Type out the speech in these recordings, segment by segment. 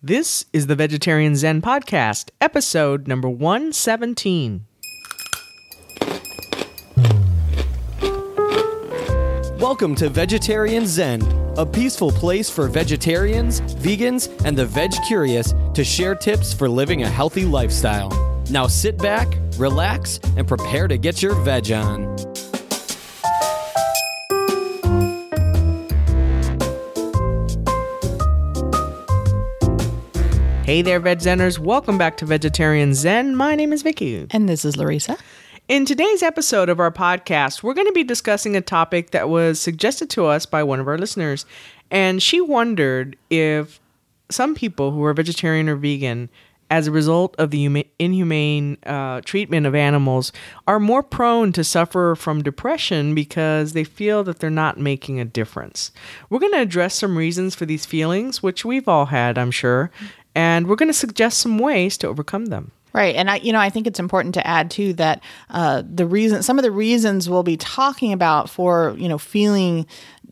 This is the Vegetarian Zen Podcast, episode number 117. Welcome to Vegetarian Zen, a peaceful place for vegetarians, vegans, and the veg curious to share tips for living a healthy lifestyle. Now sit back, relax, and prepare to get your veg on. Hey there, Veg Zeners. Welcome back to Vegetarian Zen. My name is Vicky. And this is Larissa. In today's episode of our podcast, we're going to be discussing a topic that was suggested to us by one of our listeners. And she wondered if some people who are vegetarian or vegan, as a result of the inhumane uh, treatment of animals, are more prone to suffer from depression because they feel that they're not making a difference. We're going to address some reasons for these feelings, which we've all had, I'm sure, and we're going to suggest some ways to overcome them. Right. And I, you know, I think it's important to add too that uh, the reason, some of the reasons we'll be talking about for, you know, feeling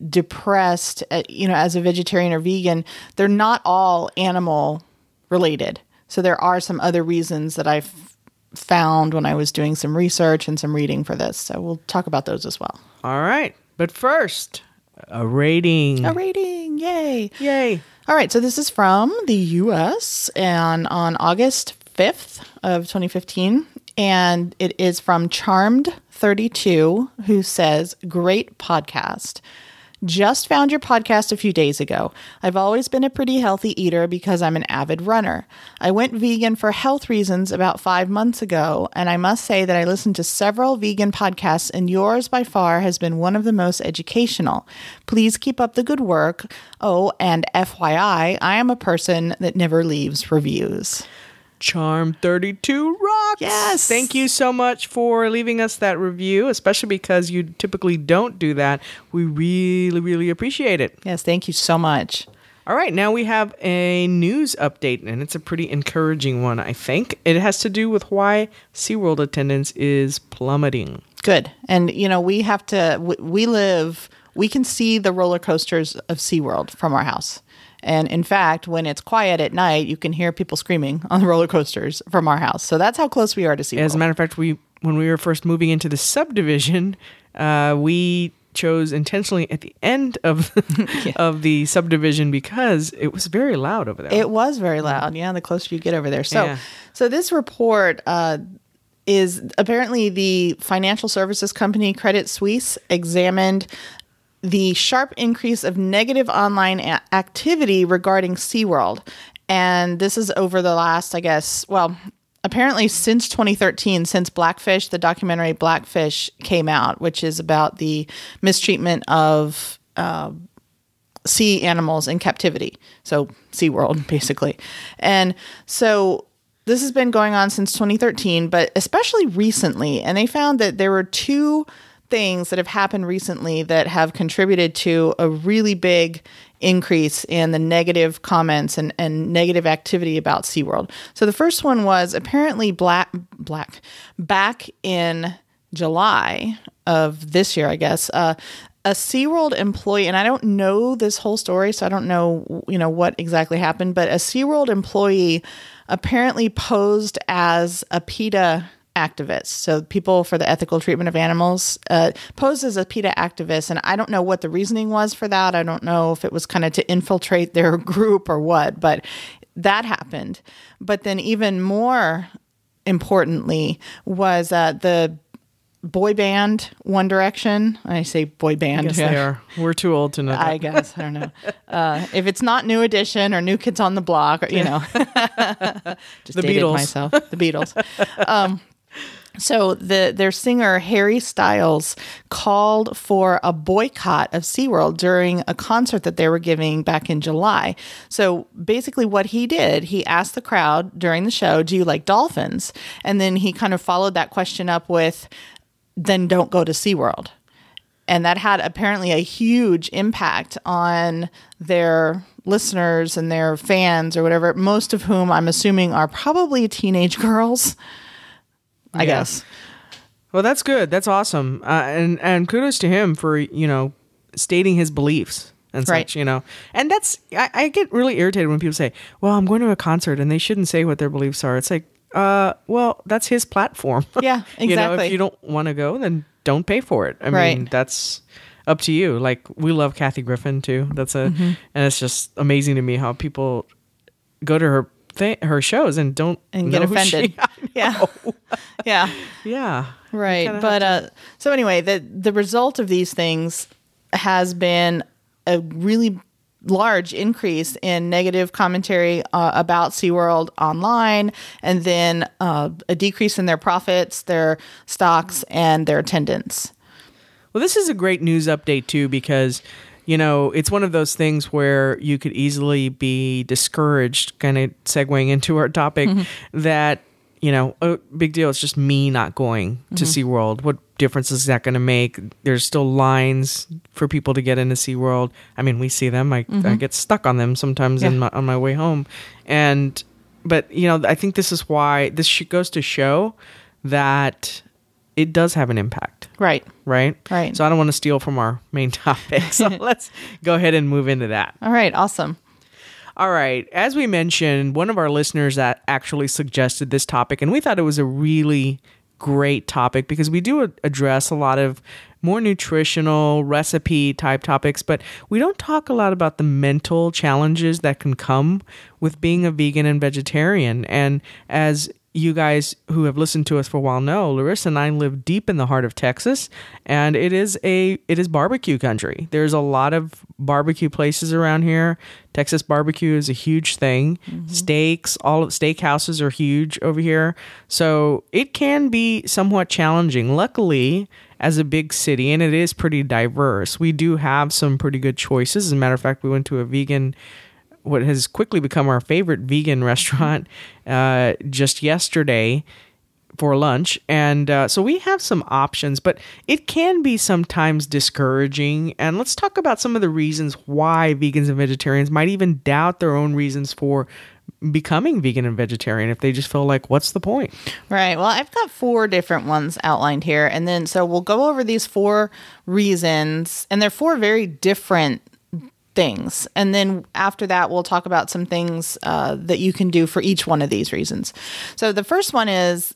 depressed, uh, you know, as a vegetarian or vegan, they're not all animal related. So there are some other reasons that I've found when I was doing some research and some reading for this. So we'll talk about those as well. All right. But first, a rating. A rating. Yay. Yay. All right, so this is from the US and on August 5th of 2015 and it is from Charmed32 who says, "Great podcast. Just found your podcast a few days ago. I've always been a pretty healthy eater because I'm an avid runner. I went vegan for health reasons about five months ago, and I must say that I listened to several vegan podcasts, and yours by far has been one of the most educational. Please keep up the good work. Oh, and FYI, I am a person that never leaves reviews. Charm 32 rocks. Yes. Thank you so much for leaving us that review, especially because you typically don't do that. We really, really appreciate it. Yes, thank you so much. All right, now we have a news update, and it's a pretty encouraging one, I think. It has to do with why SeaWorld attendance is plummeting. Good. And, you know, we have to, we, we live, we can see the roller coasters of SeaWorld from our house. And in fact, when it's quiet at night, you can hear people screaming on the roller coasters from our house. So that's how close we are to SeaWorld. As a matter of fact, we when we were first moving into the subdivision, uh, we chose intentionally at the end of of the subdivision because it was very loud over there. It was very loud. Yeah, the closer you get over there. So, Yeah. so this report uh, is apparently the financial services company Credit Suisse examined the sharp increase of negative online a- activity regarding SeaWorld. And this is over the last, I guess, well, apparently since 2013, since Blackfish, the documentary Blackfish came out, which is about the mistreatment of um, sea animals in captivity. So SeaWorld, basically. And so this has been going on since 2013, but especially recently. And they found that there were two things that have happened recently that have contributed to a really big increase in the negative comments and, and negative activity about SeaWorld. So the first one was apparently black black back in July of this year, I guess. Uh, a SeaWorld employee, and I don't know this whole story, so I don't know, you know, what exactly happened, but a SeaWorld employee apparently posed as a PETA activist. So people for the ethical treatment of animals uh, posed as a PETA activist, and I don't know what the reasoning was for that. I don't know if it was kind of to infiltrate their group or what, but that happened. But then even more importantly was uh, the boy band One Direction. I say boy band. Yes, they are. We're too old to know. That. I guess I don't know uh, if it's not New Edition or New Kids on the Block, or, you know, just The dated Beatles. myself. The Beatles. um, so the their singer Harry Styles called for a boycott of SeaWorld during a concert that they were giving back in July. So basically what he did, he asked the crowd during the show, "Do you like dolphins?" And then he kind of followed that question up with then don't go to SeaWorld and that had apparently a huge impact on their listeners and their fans or whatever most of whom i'm assuming are probably teenage girls i Yeah. guess Well, that's good. That's awesome. Uh, and and kudos to him for you know stating his beliefs. and Right. such, you know. And that's I, I get really irritated when people say, "Well, I'm going to a concert," and they shouldn't say what their beliefs are. It's like, uh, well, that's his platform. Yeah, you know, exactly. if you don't want to go, then don't pay for it. I Right. mean, that's up to you. Like we love Kathy Griffin too. That's a, Mm-hmm. and it's just amazing to me how people go to her th- her shows and don't and get offended. she- yeah. yeah. yeah, Right. But uh, so anyway, the the result of these things has been a really large increase in negative commentary uh, about SeaWorld online and then uh, a decrease in their profits, their stocks, and their attendance. Well, this is a great news update too because you know it's one of those things where you could easily be discouraged. Kind of segueing into our topic mm-hmm. that you know, a big deal. It's just me not going to mm-hmm. SeaWorld. What difference is that going to make? There's still lines for people to get into SeaWorld. I mean, we see them. I, I mm-hmm. get stuck on them sometimes in Yeah. my, on my way home, and but you know, I think this is why this goes to show that it does have an impact Right. right? Right. So I don't want to steal from our main topic. So let's go ahead and move into that. All right. Awesome. All right. As we mentioned, one of our listeners that actually suggested this topic, and we thought it was a really great topic because we do address a lot of more nutritional recipe type topics, but we don't talk a lot about the mental challenges that can come with being a vegan and vegetarian. And as you guys who have listened to us for a while know, Larissa and I live deep in the heart of Texas, and it is a it is barbecue country. There's a lot of barbecue places around here. Texas barbecue is a huge thing. Mm-hmm. Steaks, all of steakhouses are huge over here. So it can be somewhat challenging. Luckily, as a big city, and it is pretty diverse, we do have some pretty good choices. As a matter of fact, we went to a vegan what has quickly become our favorite vegan restaurant uh, just yesterday for lunch. And uh, so we have some options, but it can be sometimes discouraging. And let's talk about some of the reasons why vegans and vegetarians might even doubt their own reasons for becoming vegan and vegetarian if they just feel like, what's the point? Right. Well, I've got four different ones outlined here. And then so we'll go over these four reasons, and they're four very different things. And then after that, we'll talk about some things uh, that you can do for each one of these reasons. So the first one is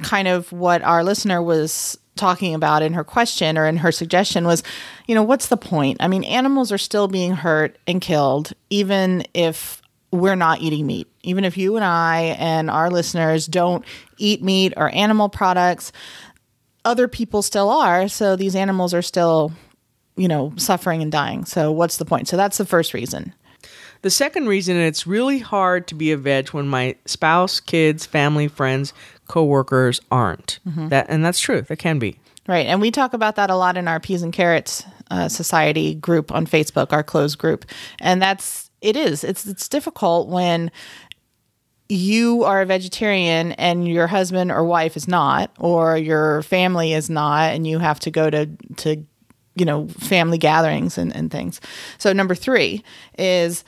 kind of what our listener was talking about in her question or in her suggestion was, you know, what's the point? I mean, animals are still being hurt and killed, even if we're not eating meat. Even if you and I and our listeners don't eat meat or animal products, other people still are. So these animals are still, you know, suffering and dying. So what's the point? So that's the first reason. The second reason it's really hard to be a veg when my spouse, kids, family, friends, coworkers aren't. That and that's true. That can be. Right. And we talk about that a lot in our Peas and Carrots uh, Society group on Facebook, our closed group. And that's, it is, it's, it's difficult when you are a vegetarian and your husband or wife is not, or your family is not, and you have to go to, to, you know, family gatherings and, and things. So, number three is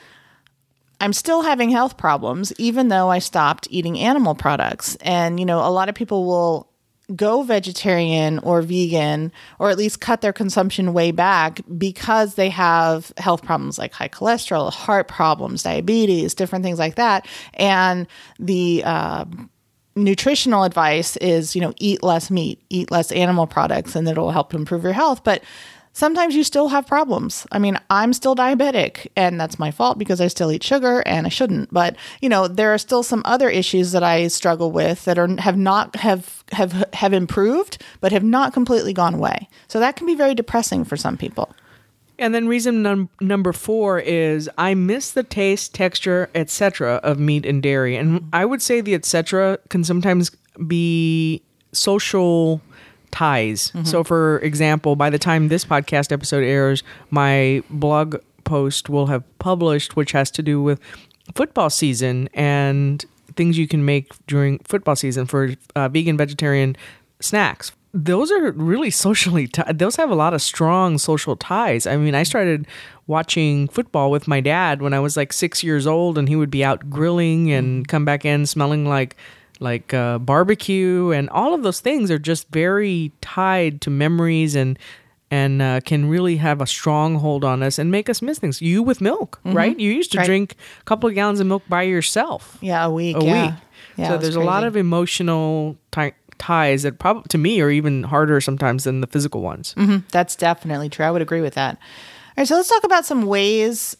I'm still having health problems, even though I stopped eating animal products. And, you know, a lot of people will go vegetarian or vegan, or at least cut their consumption way back because they have health problems like high cholesterol, heart problems, diabetes, different things like that. And the, uh, nutritional advice is you know eat less meat eat less animal products and it'll help improve your health. But sometimes you still have problems. I mean i'm still diabetic and that's my fault because i still eat sugar and i shouldn't. But you know there are still some other issues that i struggle with that are have not have have have improved but have not completely gone away. So that can be very depressing for some people And then reason num- number four is I miss the taste, texture, etc. of meat and dairy, and I would say the etc. can sometimes be social ties. So, for example, by the time this podcast episode airs, my blog post will have published, which has to do with football season and things you can make during football season for uh, vegan vegetarian snacks those are really socially ti those have a lot of strong social ties i mean i started watching football with my dad when i was like six years old and he would be out grilling and come back in smelling like like uh, barbecue and all of those things are just very tied to memories and and uh, can really have a strong hold on us and make us miss things. You with milk, right? You used to Mm-hmm. Right. drink a couple of gallons of milk by yourself Yeah, a week. a yeah. week. Yeah, so there's a lot of emotional ti- ties that probably to me are even harder sometimes than the physical ones. That's definitely true. I would agree with that. All right, so let's talk about some ways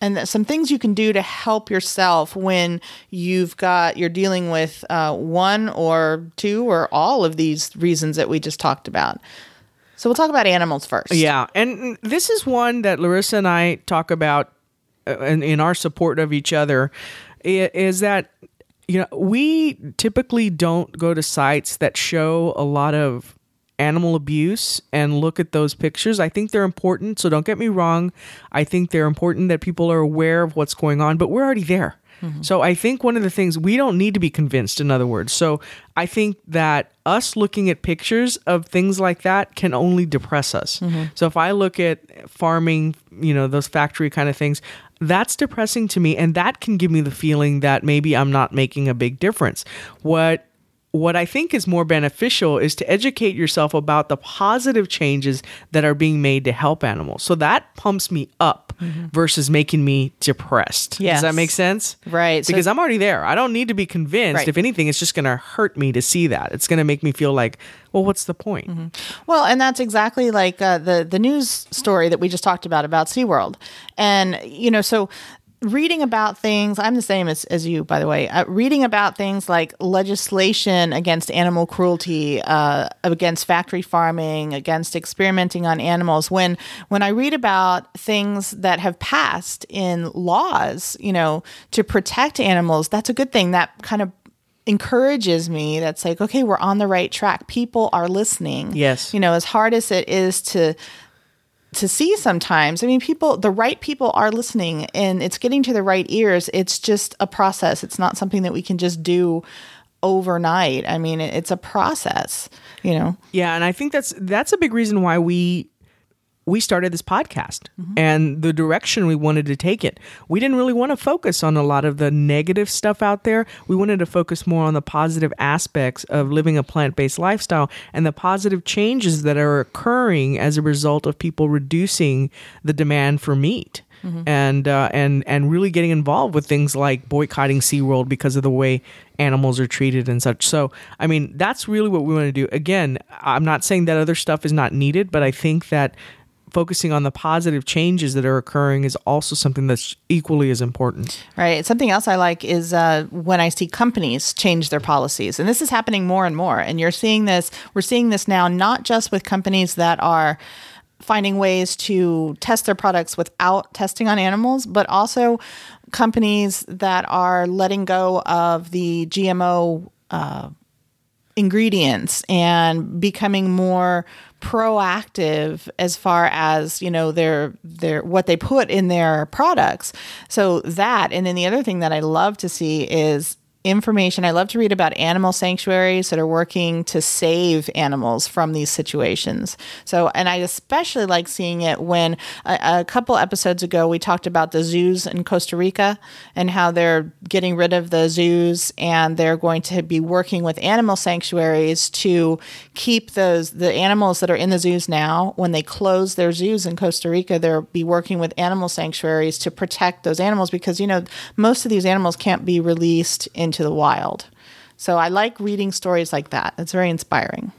and some things you can do to help yourself when you've got you're dealing with uh, one or two or all of these reasons that we just talked about. So we'll talk about animals first. Yeah, and this is one that Larissa and I talk about uh, in, in our support of each other. Is that you know we typically don't go to sites that show a lot of animal abuse and look at those pictures. I think they're important, so don't get me wrong. I think they're important that people are aware of what's going on, but we're already there. Mm-hmm. So I think one of the things we don't need to be convinced, in other words. So I think that us looking at pictures of things like that can only depress us. Mm-hmm. So if I look at farming, you know, those factory kind of things, that's depressing to me and that can give me the feeling that maybe I'm not making a big difference. What what I think is more beneficial is to educate yourself about the positive changes that are being made to help animals. So that pumps me up versus making me depressed. Does that make sense? Right. So- Because I'm already there. I don't need to be convinced. Right. If anything, it's just going to hurt me to see that. It's going to make me feel like, well, what's the point? Well, and that's exactly like uh, the the news story that we just talked about about SeaWorld. And you know, so reading about things, I'm the same as, as you, by the way. Uh, reading about things like legislation against animal cruelty, uh, against factory farming, against experimenting on animals. When when I read about things that have passed in laws, you know, to protect animals, that's a good thing. That kind of encourages me that's like okay we're on the right track people are listening Yes. you know as hard as it is to to see sometimes. I mean people the right people are listening and it's getting to the right ears. It's just a process. It's not something that we can just do overnight. I mean it's a process you know? Yeah, and I think that's that's a big reason why we we started this podcast and the direction we wanted to take it. We didn't really want to focus on a lot of the negative stuff out there. We wanted to focus more on the positive aspects of living a plant-based lifestyle and the positive changes that are occurring as a result of people reducing the demand for meat. And uh, and and really getting involved with things like boycotting SeaWorld because of the way animals are treated and such. So, I mean, that's really what we want to do. Again, I'm not saying that other stuff is not needed, but I think that focusing on the positive changes that are occurring is also something that's equally as important. Right. Something else I like is uh, when I see companies change their policies, and this is happening more and more. And you're seeing this. We're seeing this now, not just with companies that are finding ways to test their products without testing on animals, but also companies that are letting go of the GMO uh, ingredients and becoming more proactive as far as you know their their what they put in their products. So that and then the other thing that i love to see is information. I love to read about animal sanctuaries that are working to save animals from these situations. So and i especially like seeing it when a, a couple episodes ago we talked about the zoos in costa rica and how they're getting rid of the zoos and they're going to be working with animal sanctuaries to keep those the animals that are in the zoos now when they close their zoos in Costa Rica they'll be working with animal sanctuaries to protect those animals because you know most of these animals can't be released into the wild. So I like reading stories like that. It's very inspiring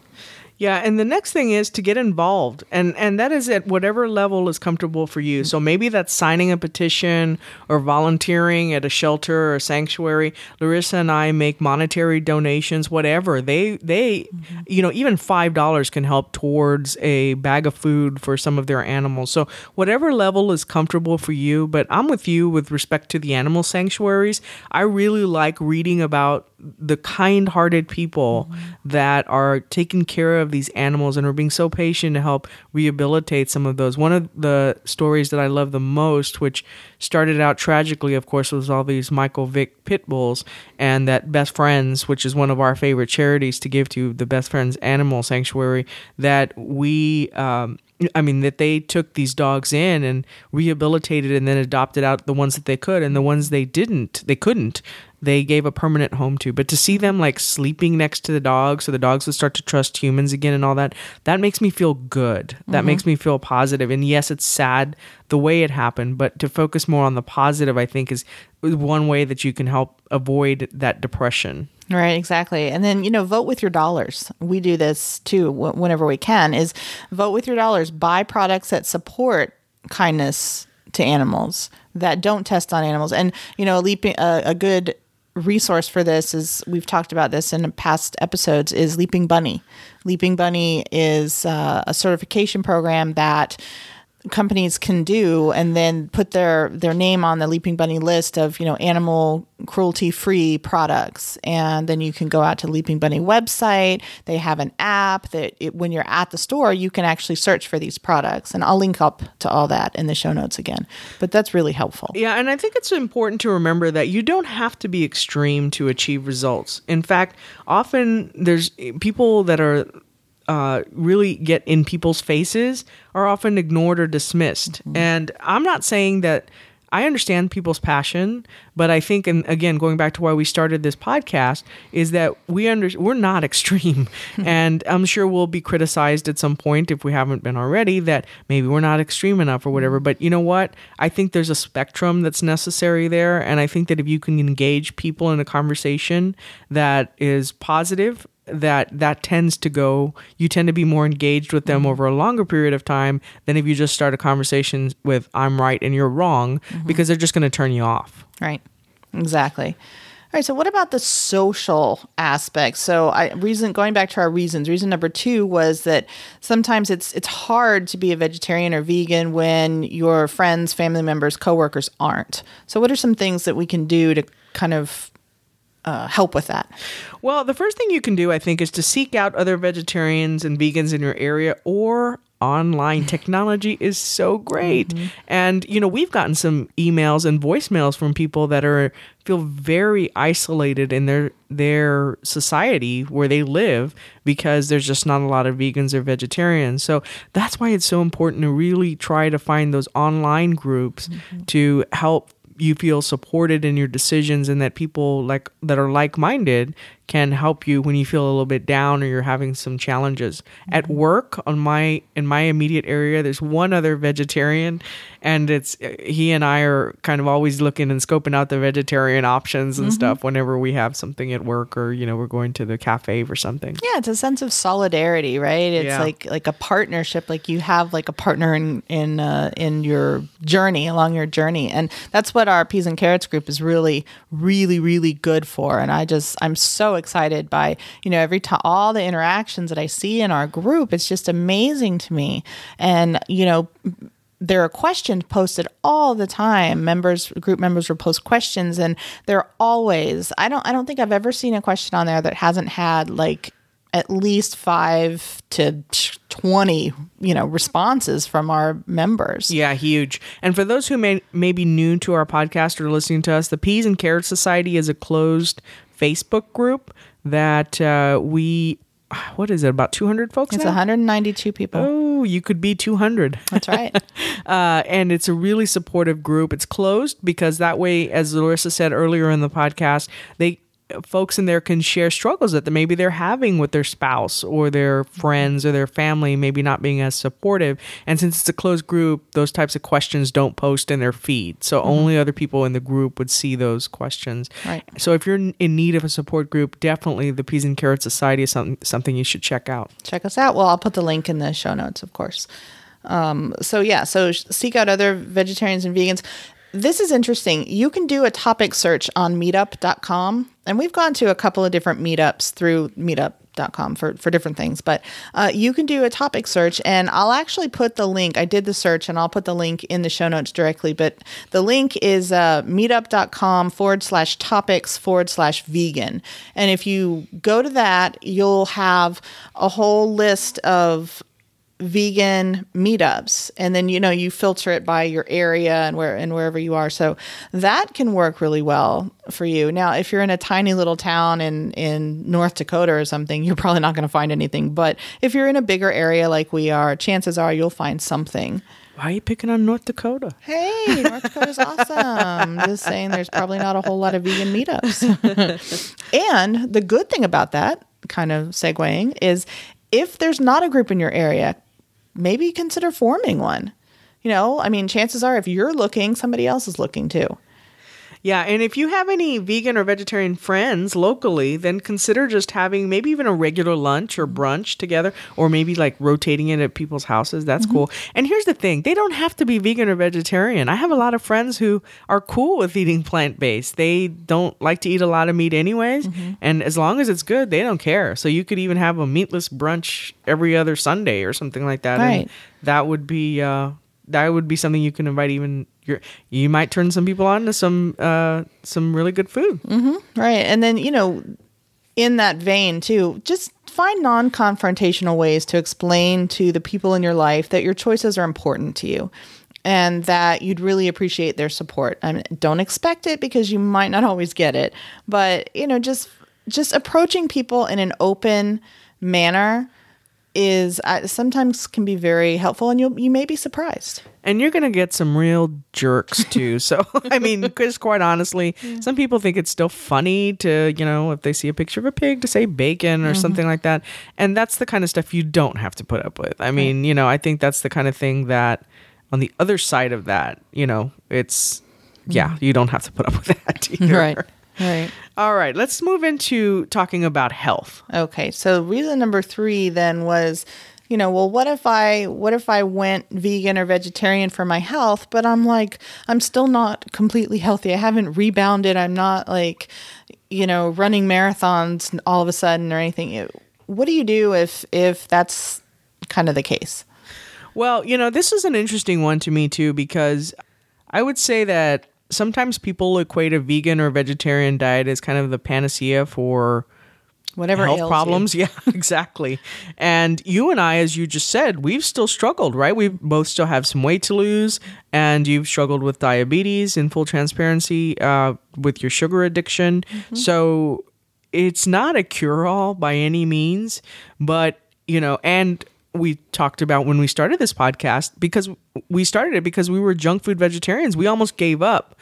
Yeah, and the next thing is to get involved, and and that is at whatever level is comfortable for you. So maybe that's signing a petition or volunteering at a shelter or a sanctuary. Larissa and I make monetary donations, whatever. They they, mm-hmm. you know, even five dollars can help towards a bag of food for some of their animals. So whatever level is comfortable for you. But I'm with you with respect to the animal sanctuaries. I really like reading about the kind-hearted people that are taking care of these animals and are being so patient to help rehabilitate some of those. One of the stories that I love the most, which started out tragically, of course, was all these Michael Vick pit bulls, and that Best Friends, which is one of our favorite charities to give to, the Best Friends Animal Sanctuary, that we. Um, I mean, that they took these dogs in and rehabilitated and then adopted out the ones that they could, and the ones they didn't, they couldn't, they gave a permanent home to. But to see them like sleeping next to the dogs, so the dogs would start to trust humans again and all that, that makes me feel good. That mm-hmm. makes me feel positive. And yes, it's sad the way it happened, but to focus more on the positive, I think, is one way that you can help avoid that depression. Right, exactly. And then, you know, vote with your dollars. We do this too whenever we can is vote with your dollars, buy products that support kindness to animals that don't test on animals. And, you know, a, leaping, a, a good resource for this is we've talked about this in past episodes is Leaping Bunny. Leaping Bunny is uh, a certification program that companies can do and then put their their name on the leaping bunny list of you know animal cruelty free products. And then you can go out to leaping bunny website. They have an app that it, when you're at the store you can actually search for these products. And i'll link up to all that in the show notes again. But that's really helpful. Yeah and i think it's important to remember that you don't have to be extreme to achieve results. In fact often there's people that are uh, really get in people's faces are often ignored or dismissed. Mm-hmm. And I'm not saying that I understand people's passion, but I think, and again, going back to why we started this podcast, is that we under we're not extreme, and I'm sure we'll be criticized at some point if we haven't been already that maybe we're not extreme enough or whatever. But you know what? I think there's a spectrum that's necessary there, and I think that if you can engage people in a conversation that is positive that that tends to go you tend to be more engaged with them mm-hmm. over a longer period of time than if you just start a conversation with i'm right and you're wrong mm-hmm. because they're just going to turn you off. Right. Exactly. All right so what about the social aspect? So i reason going back to our reasons reason number two was that sometimes it's it's hard to be a vegetarian or vegan when your friends family members coworkers aren't. So what are some things that we can do to kind of uh, help with that? Well, the first thing you can do, I think, is to seek out other vegetarians and vegans in your area or online technology is so great. Mm-hmm. And you know, we've gotten some emails and voicemails from people that are feel very isolated in their their society where they live because there's just not a lot of vegans or vegetarians. So that's why it's so important to really try to find those online groups mm-hmm. to help you feel supported in your decisions and that people like that are like-minded can help you when you feel a little bit down or you're having some challenges. Mm-hmm. At work on my in my immediate area there's one other vegetarian and it's he and I are kind of always looking and scoping out the vegetarian options and mm-hmm. stuff whenever we have something at work or you know we're going to the cafe for something. Yeah, it's a sense of solidarity, right? It's yeah. like like a partnership like you have like a partner in in uh, in your journey along your journey and that's what our peas and carrots group is really really really good for and I just I'm so excited by, you know, every time all the interactions that I see in our group. It's just amazing to me. And, you know, there are questions posted all the time. Members, group members will post questions, and they're always. I don't. I don't think I've ever seen a question on there that hasn't had like at least five to 20 you know responses from our members yeah huge and for those who may, may be new to our podcast or listening to us the peas and carrots society is a closed Facebook group that uh, we what is it about 200 folks it's now? 192 people. Oh you could be 200 that's right. Uh, and it's a really supportive group. It's closed because that way as larissa said earlier in the podcast they folks in there can share struggles that maybe they're having with their spouse or their friends or their family, maybe not being as supportive. And since it's a closed group, those types of questions don't post in their feed. So mm-hmm. only other people in the group would see those questions. Right. So if you're in need of a support group, definitely the Peas and Carrots Society is something, something you should check out. Check us out. Well, I'll put the link in the show notes, of course. Um, so yeah, so seek out other vegetarians and vegans this is interesting. You can do a topic search on meetup.com. And we've gone to a couple of different meetups through meetup.com for, for different things. But uh, you can do a topic search. And I'll actually put the link. I did the search and I'll put the link in the show notes directly. But the link is uh, meetup.com forward slash topics forward slash vegan. And if you go to that, you'll have a whole list of vegan meetups and then you know you filter it by your area and where and wherever you are so that can work really well for you now if you're in a tiny little town in in north dakota or something you're probably not going to find anything but if you're in a bigger area like we are chances are you'll find something Why are you picking on North Dakota? Hey, North Dakota's awesome. Just saying, there's probably not a whole lot of vegan meetups. and the good thing about that, kind of segueing, is if there's not a group in your area, maybe consider forming one. You know, I mean, chances are if you're looking, somebody else is looking too. Yeah, and if you have any vegan or vegetarian friends locally, then consider just having maybe even a regular lunch or brunch together, or maybe like rotating it at people's houses. That's cool. And here's the thing they don't have to be vegan or vegetarian. I have a lot of friends who are cool with eating plant based. They don't like to eat a lot of meat, anyways. And as long as it's good, they don't care. So you could even have a meatless brunch every other Sunday or something like that. Right. And that would be. Uh, that would be something you can invite even your you might turn some people on to some uh some really good food Right. And then, you know, in that vein, too, just find non confrontational ways to explain to the people in your life that your choices are important to you and that you'd really appreciate their support. I mean, don't expect it because you might not always get it, but, you know, just just approaching people in an open manner is uh, sometimes can be very helpful and you you may be surprised. and you're gonna get some real jerks too so i mean because quite honestly some people think it's still funny to you know if they see a picture of a pig to say bacon or something like that and that's the kind of stuff you don't have to put up with i mean you know i think that's the kind of thing that on the other side of that you know it's yeah you don't have to put up with that either. Right. Right. All right let's move into talking about health Okay, so reason number three then was, you know, well, what if I what if I went vegan or vegetarian for my health, but I'm like I'm still not completely healthy. I haven't rebounded. I'm not like, you know, running marathons all of a sudden or anything. What do you do if if that's kind of the case? Well, you know, this is an interesting one to me too because I would say that sometimes people equate a vegan or vegetarian diet as kind of the panacea for Whatever health ails you. problems. Yeah, exactly. And you and I, as you just said, we've still struggled, right? We both still have some weight to lose, and you've struggled with diabetes in full transparency, uh, with your sugar addiction. Mm-hmm. So it's not a cure all by any means, but you know, and we talked about when we started this podcast because we started it because we were junk food vegetarians. We almost gave up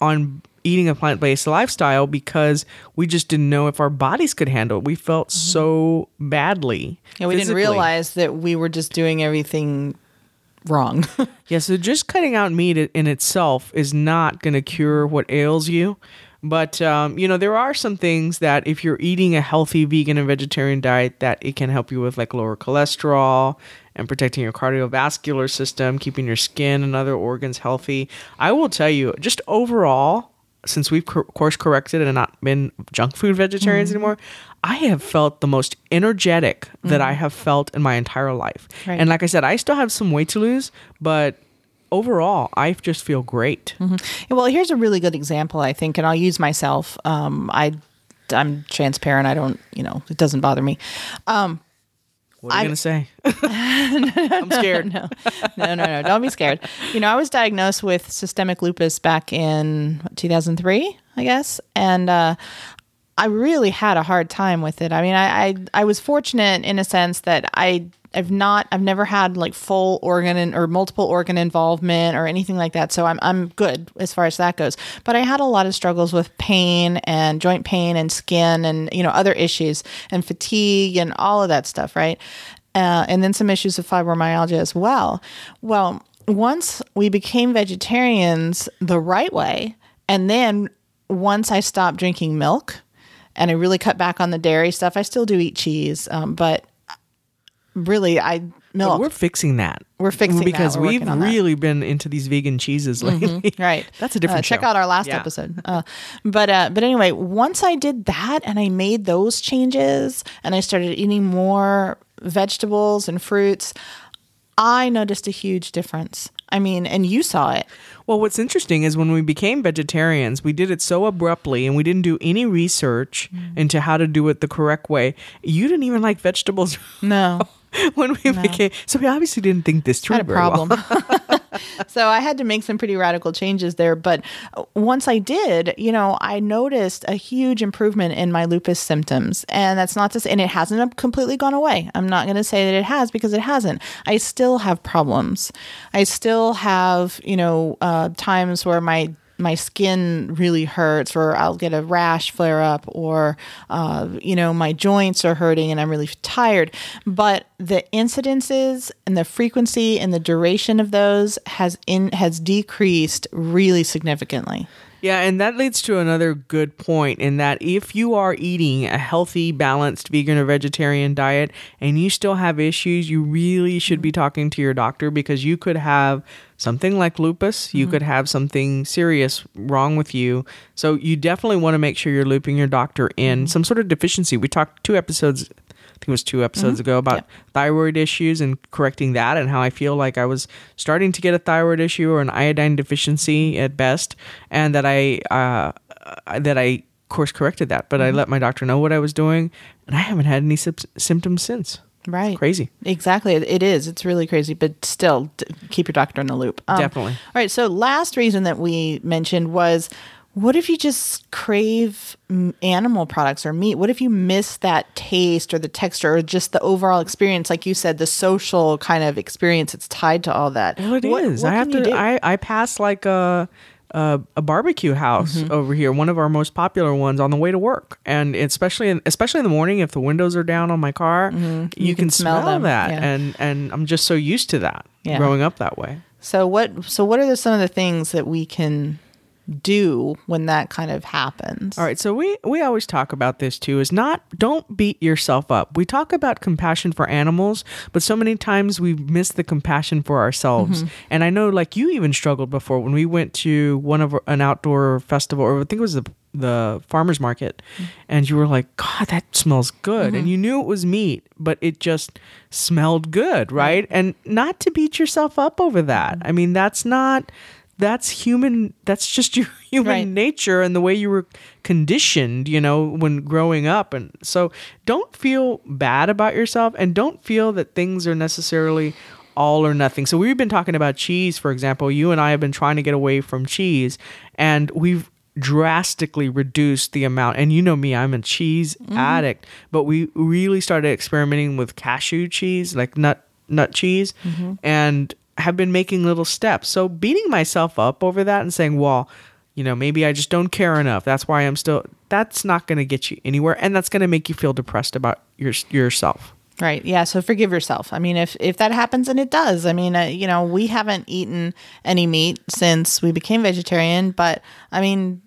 on eating a plant based lifestyle because we just didn't know if our bodies could handle it. We felt so badly. Mm-hmm. Yeah, we didn't realize that we were just doing everything wrong. Yeah, so just cutting out meat in itself is not going to cure what ails you. But um, you know, there are some things that if you're eating a healthy vegan and vegetarian diet, that it can help you with, like lower cholesterol and protecting your cardiovascular system, keeping your skin and other organs healthy. I will tell you, just overall, since we've cor- course corrected and not been junk food vegetarians anymore, I have felt the most energetic that I have felt in my entire life. Right. And like I said, I still have some weight to lose, but overall, I just feel great. Well, here's a really good example, I think, and I'll use myself. Um, I, I'm transparent. I don't, you know, it doesn't bother me. Um, What are you I- gonna say? I'm scared. no, no, no, no. Don't be scared. You know, I was diagnosed with systemic lupus back in 2003, I guess, and uh, I really had a hard time with it. I mean, I, I I was fortunate in a sense that I I've not I've never had like full organ in, or multiple organ involvement or anything like that. So I'm I'm good as far as that goes. But I had a lot of struggles with pain and joint pain and skin and you know other issues and fatigue and all of that stuff, right? Uh, and then some issues of fibromyalgia as well. Well, once we became vegetarians the right way, and then once I stopped drinking milk and I really cut back on the dairy stuff, I still do eat cheese, um, but really, I But milk. we're fixing that. We're fixing that. because We're we've working on that. Mm-hmm. really been into these vegan cheeses lately. right That's a different uh, check out our last Yeah. episode uh, but uh, but anyway once i did that and i made those changes and i started eating more vegetables and fruits i noticed a huge difference i mean and you saw it Well, what's interesting is when we became vegetarians, we did it so abruptly and we didn't do any research Mm. into how to do it the correct way. You didn't even like vegetables. no when we became. So we obviously didn't think this through had a very well. so I had to make some pretty radical changes there. But once I did, you know, I noticed a huge improvement in my lupus symptoms. And that's not to say, and it hasn't completely gone away. I'm not going to say that it has because it hasn't. I still have problems. I still have, you know, uh, times where my my skin really hurts or I'll get a rash flare up or uh, you know my joints are hurting and I'm really tired. But the incidences and the frequency and the duration of those has in has decreased really significantly Yeah, and that leads to another good point in that if you are eating a healthy, balanced vegan or vegetarian diet and you still have issues, you really should be talking to your doctor because you could have something like lupus, you mm-hmm. could have something serious wrong with you. So you definitely want to make sure you're looping your doctor in mm-hmm. some sort of deficiency. We talked two episodes think it was two episodes ago about thyroid issues and correcting that and how I feel like I was starting to get a thyroid issue or an iodine deficiency at best and that I uh, that I course corrected that but I let my doctor know what I was doing and I haven't had any symp- symptoms since. Right. Crazy. Exactly. It it is. It's really crazy, but still, d- keep your doctor in the loop. Um, Definitely. All right. So, last reason that we mentioned was what if you just crave animal products or meat? What if you miss that taste or the texture or just the overall experience? Like you said, the social kind of experience it's tied to all that. Well, it is. What, what I have to. I I pass like a a, a barbecue house Mm-hmm. over here, one of our most popular ones, on the way to work, and especially in, especially in the morning, if the windows are down on my car, you, Mm-hmm. You can, can smell smell, that, yeah. and and I'm just so used to that, Yeah. growing up that way. so, what, so what are the, some of the things that we can do when that kind of happens? All right, so we we always talk about this too is not don't beat yourself up. We talk about compassion for animals, but so many times we miss the compassion for ourselves. Mm-hmm. And I know like you even struggled before when we went to one of an outdoor festival or I think it was the the farmers market mm. and you were like god that smells good. And mm-hmm. you knew it was meat but it just smelled good right. and not to beat yourself up over that. Mm-hmm. I mean that's not that's human that's just your human Right. nature and the way you were conditioned, you know, when growing up. And so don't feel bad about yourself and don't feel that things are necessarily all or nothing. So we've been talking about cheese, for example. You and I have been trying to get away from cheese and we've drastically reduced the amount and you know me i'm a cheese mm-hmm. addict but we really started experimenting with cashew cheese like nut nut cheese mm-hmm. and have been making little steps. So beating myself up over that and saying, well, you know, maybe I just don't care enough. That's why I'm still that's not going to get you anywhere and that's going to make you feel depressed about your yourself. Right. Yeah. So forgive yourself. I mean, if if that happens, and it does. I mean, uh, you know, we haven't eaten any meat since we became vegetarian. But I mean,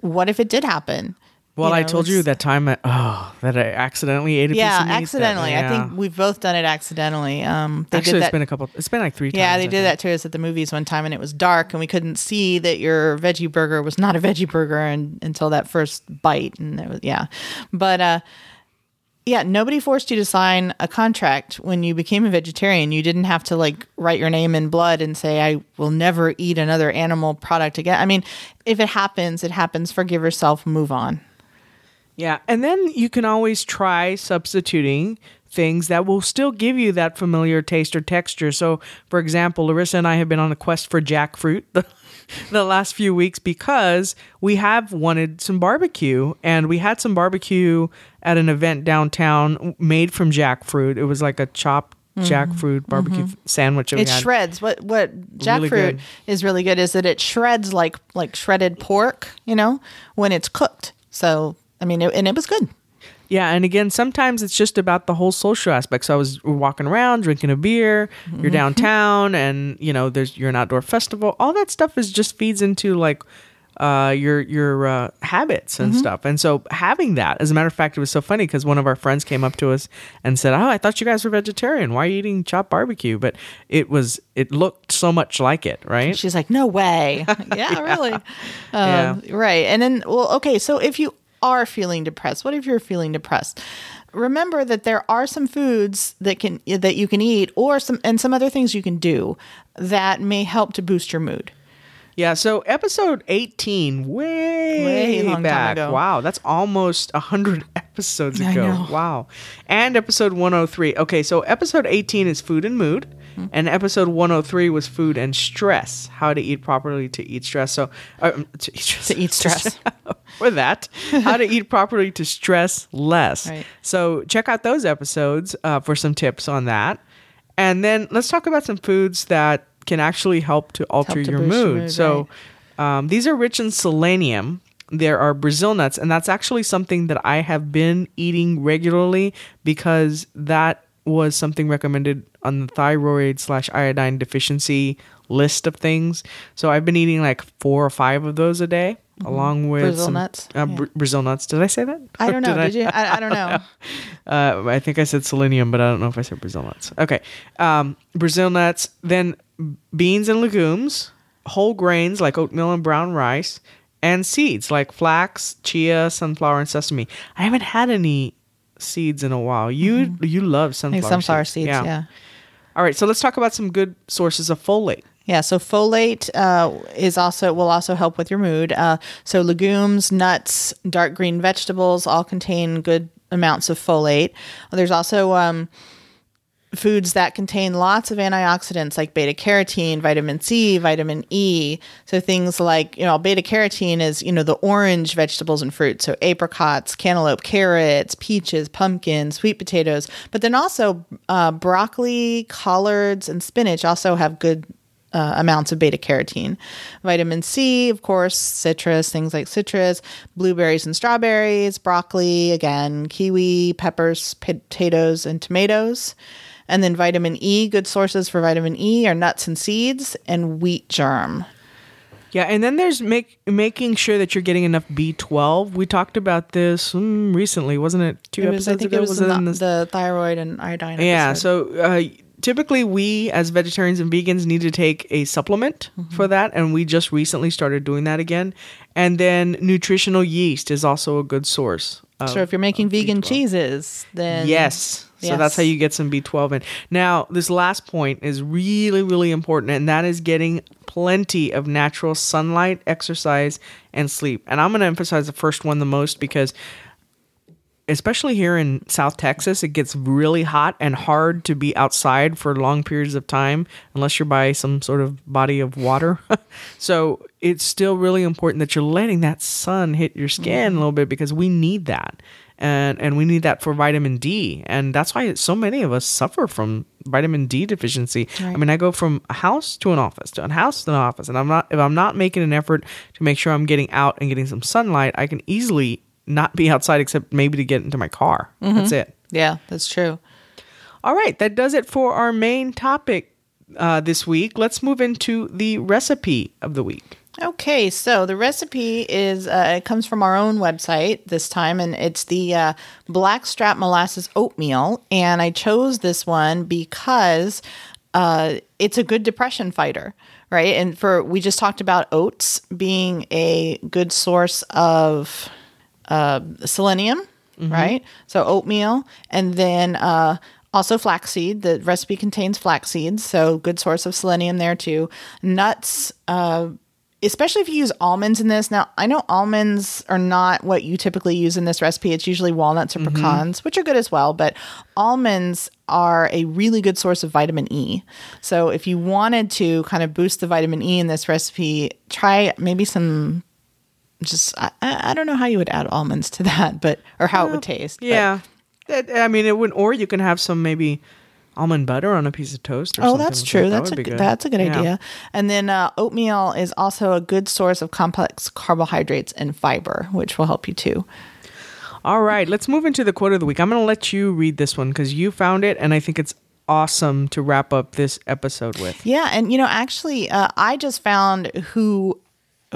what if it did happen? Well, You I told you that time I, oh, that I accidentally ate a Yeah, piece of meat. that- accidentally. I think we've both done it accidentally. Um, they Actually, did it's that. been a couple. It's been like three times. yeah, they I did think. that to us at the movies one time, and it was dark, and we couldn't see that your veggie burger was not a veggie burger and, until that first bite, and it was yeah. But uh, yeah, nobody forced you to sign a contract when you became a vegetarian. You didn't have to like write your name in blood and say, I will never eat another animal product again. I mean, if it happens, it happens. Forgive yourself, move on. Yeah, and then you can always try substituting things that will still give you that familiar taste or texture. So, for example, Larissa and I have been on a quest for jackfruit the, the last few weeks because we have wanted some barbecue, and we had some barbecue at an event downtown made from jackfruit. It was like a chopped mm-hmm. jackfruit barbecue f- sandwich. It had. shreds. What what jackfruit good. is really good is that it shreds like like shredded pork, you know, when it's cooked. So I mean, it, and it was good. Yeah, and again, sometimes it's just about the whole social aspect. So I was walking around drinking a beer. Mm-hmm. You're downtown, and you know, there's you're an outdoor festival. All that stuff is just feeds into like uh, your your uh, habits and stuff. And so having that, as a matter of fact, it was so funny because one of our friends came up to us and said, "Oh, I thought you guys were vegetarian. Why are you eating chopped barbecue?" But it was it looked so much like it, right? She's like, no way. yeah, really. Um, Yeah. Right. And then, well, okay. So if you are feeling depressed, what if you're feeling depressed? Remember that there are some foods that can that you can eat, or some and some other things you can do that may help to boost your mood. Yeah, so episode 18, way, Way back. Wow, that's almost 100 episodes ago. Wow. And episode 103. Okay, so episode 18 is food and mood, Mm-hmm. and episode 103 was food and stress, how to eat properly to eat stress. So, uh, to eat stress. To eat stress. or that, how to eat properly to stress less. Right. So, check out those episodes uh, for some tips on that. And then let's talk about some foods that can actually help to alter to your boost your mood. mood, so, um, these are rich in selenium. There are Brazil nuts, and that's actually something that I have been eating regularly because that was something recommended on the thyroid slash iodine deficiency list of things. So I've been eating like four or five of those a day, along with Mm-hmm. Brazil some- nuts? Uh, Br- Brazil nuts. Did I say that? I don't know. I? Did, you? I, I don't know. Uh, I think I said selenium, but I don't know if I said Brazil nuts. Okay. Um, Brazil nuts, then beans and legumes, whole grains like oatmeal and brown rice, and seeds like flax, chia, sunflower, and sesame. I haven't had any seeds in a while. You you love sunflower, Like sunflower seeds. Yeah. All right, so let's talk about some good sources of folate. Yeah, so folate uh, is also will also help with your mood. Uh, so legumes, nuts, dark green vegetables all contain good amounts of folate. There's also um, foods that contain lots of antioxidants like beta carotene, vitamin C, vitamin E. So things like you know beta carotene is you know the orange vegetables and fruits. So apricots, cantaloupe, carrots, peaches, pumpkins, sweet potatoes. But then also uh, broccoli, collards, and spinach also have good uh, amounts of beta carotene. Vitamin C, of course, citrus, things like citrus, blueberries and strawberries, broccoli, again, kiwi, peppers, potatoes, and tomatoes. And then vitamin E, good sources for vitamin E are nuts and seeds and wheat germ. Yeah, and then there's make making sure that you're getting enough B12. We talked about this mm, recently, wasn't it? Two It was, I think ago. it was, it the, this- the thyroid and iodine. Yeah, episode. so uh, typically we as vegetarians and vegans need to take a supplement Mm-hmm. for that, and we just recently started doing that again. And then nutritional yeast is also a good source. Of, so if you're making vegan B12. cheeses, then Yes. So that's how you get some B12 in. Now, this last point is really, really important, and that is getting plenty of natural sunlight, exercise, and sleep. And I'm going to emphasize the first one the most because, especially here in South Texas, it gets really hot and hard to be outside for long periods of time unless you're by some sort of body of water. so it's still really important that you're letting that sun hit your skin a mm-hmm. little bit because we need that. And, and we need that for vitamin D. And that's why so many of us suffer from vitamin D deficiency. I mean, I go from a house to an office, to a house to an office. And I'm not, if I'm not making an effort to make sure I'm getting out and getting some sunlight, I can easily not be outside except maybe to get into my car. That's it. yeah, that's true. All right, that does it for our main topic uh, this week. Let's move into the recipe of the week. Okay, so the recipe is uh, it comes from our own website this time, and it's the uh, blackstrap molasses oatmeal. And I chose this one because uh, it's a good depression fighter, right? And for we just talked about oats being a good source of uh, selenium, right? So oatmeal, and then uh, also flaxseed. The recipe contains flax seeds, so good source of selenium there too. Nuts. Especially if you use almonds in this. Now, I know almonds are not what you typically use in this recipe. It's usually walnuts or mm-hmm. pecans, which are good as well, but almonds are a really good source of vitamin E. So, if you wanted to kind of boost the vitamin E in this recipe, try maybe some just I, I don't know how you would add almonds to that, but or how it would taste. Yeah, That- I mean, it would, or you can have some maybe almond butter on a piece of toast. Or oh, that's true. That. That That's a good. good. that's a good Yeah. idea. And then uh, oatmeal is also a good source of complex carbohydrates and fiber, which will help you too. All right, let's move into the quote of the week. I'm going to let you read this one because you found it, and I think it's awesome to wrap up this episode with. Yeah, and you know, actually, uh, I just found who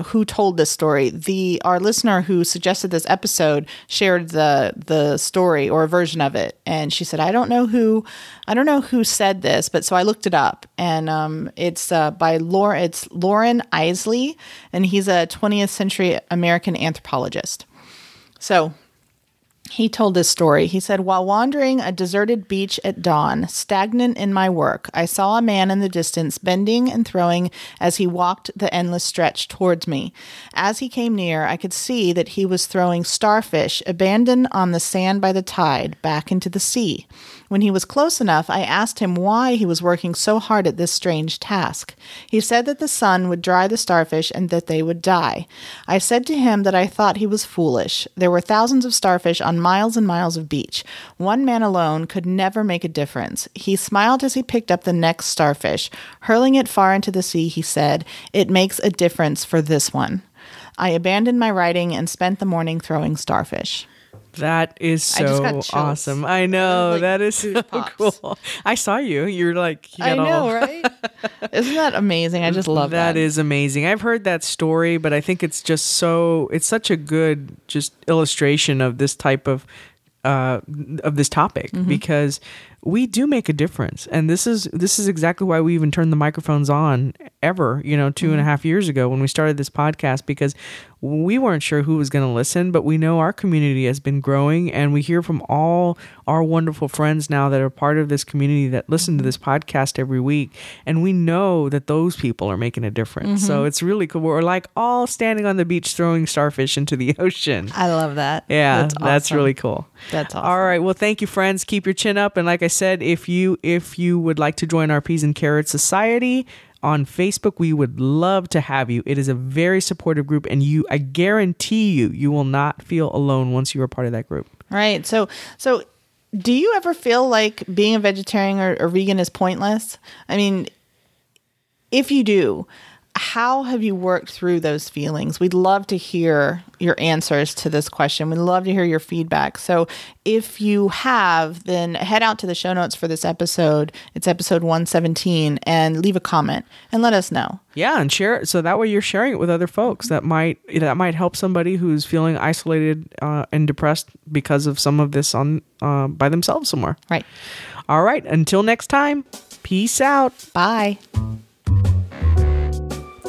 who told this story. The our listener who suggested this episode shared the the story or a version of it, and she said, "I don't know who, I don't know who said this, but so I looked it up, and um, it's uh, by Loren. It's Loren Eiseley, and he's a 20th century American anthropologist. So." He told this story. He said, While wandering a deserted beach at dawn, stagnant in my work, I saw a man in the distance bending and throwing as he walked the endless stretch towards me. As he came near, I could see that he was throwing starfish abandoned on the sand by the tide back into the sea. When he was close enough, I asked him why he was working so hard at this strange task. He said that the sun would dry the starfish and that they would die. I said to him that I thought he was foolish. There were thousands of starfish on miles and miles of beach. One man alone could never make a difference. He smiled as he picked up the next starfish. Hurling it far into the sea, he said, It makes a difference for this one. I abandoned my writing and spent the morning throwing starfish. That is I so chills. awesome. I know Like that is so goosebumps. cool. I saw you. You're like you I know, right? Isn't that amazing? I just love that. That is amazing. I've heard that story, but I think it's just so it's such a good just illustration of this type of uh of this topic Mm-hmm. because we do make a difference and this is this is exactly why we even turned the microphones on ever you know two Mm-hmm. and a half years ago when we started this podcast because we weren't sure who was going to listen but we know our community has been growing and we hear from all our wonderful friends now that are part of this community that listen to this podcast every week and we know that those people are making a difference Mm-hmm. so it's really cool we're like all standing on the beach throwing starfish into the ocean I love that. yeah, that's, awesome. really cool. That's awesome. All right, well, thank you, friends. Keep your chin up, and like I said, if you if you would like to join our Peas and Carrots Society on Facebook, we would love to have you. It is a very supportive group, and you, I guarantee you, you will not feel alone once you are part of that group. Right. So, so do you ever feel like being a vegetarian or, or vegan is pointless? I mean, if you do, how have you worked through those feelings? We'd love to hear your answers to this question. We'd love to hear your feedback. So, if you have, then head out to the show notes for this episode. It's episode 117 and leave a comment and let us know. Yeah, and share it so that way you're sharing it with other folks that might that might help somebody who's feeling isolated uh, and depressed because of some of this on uh, by themselves somewhere. Right. All right, until next time, peace out. Bye.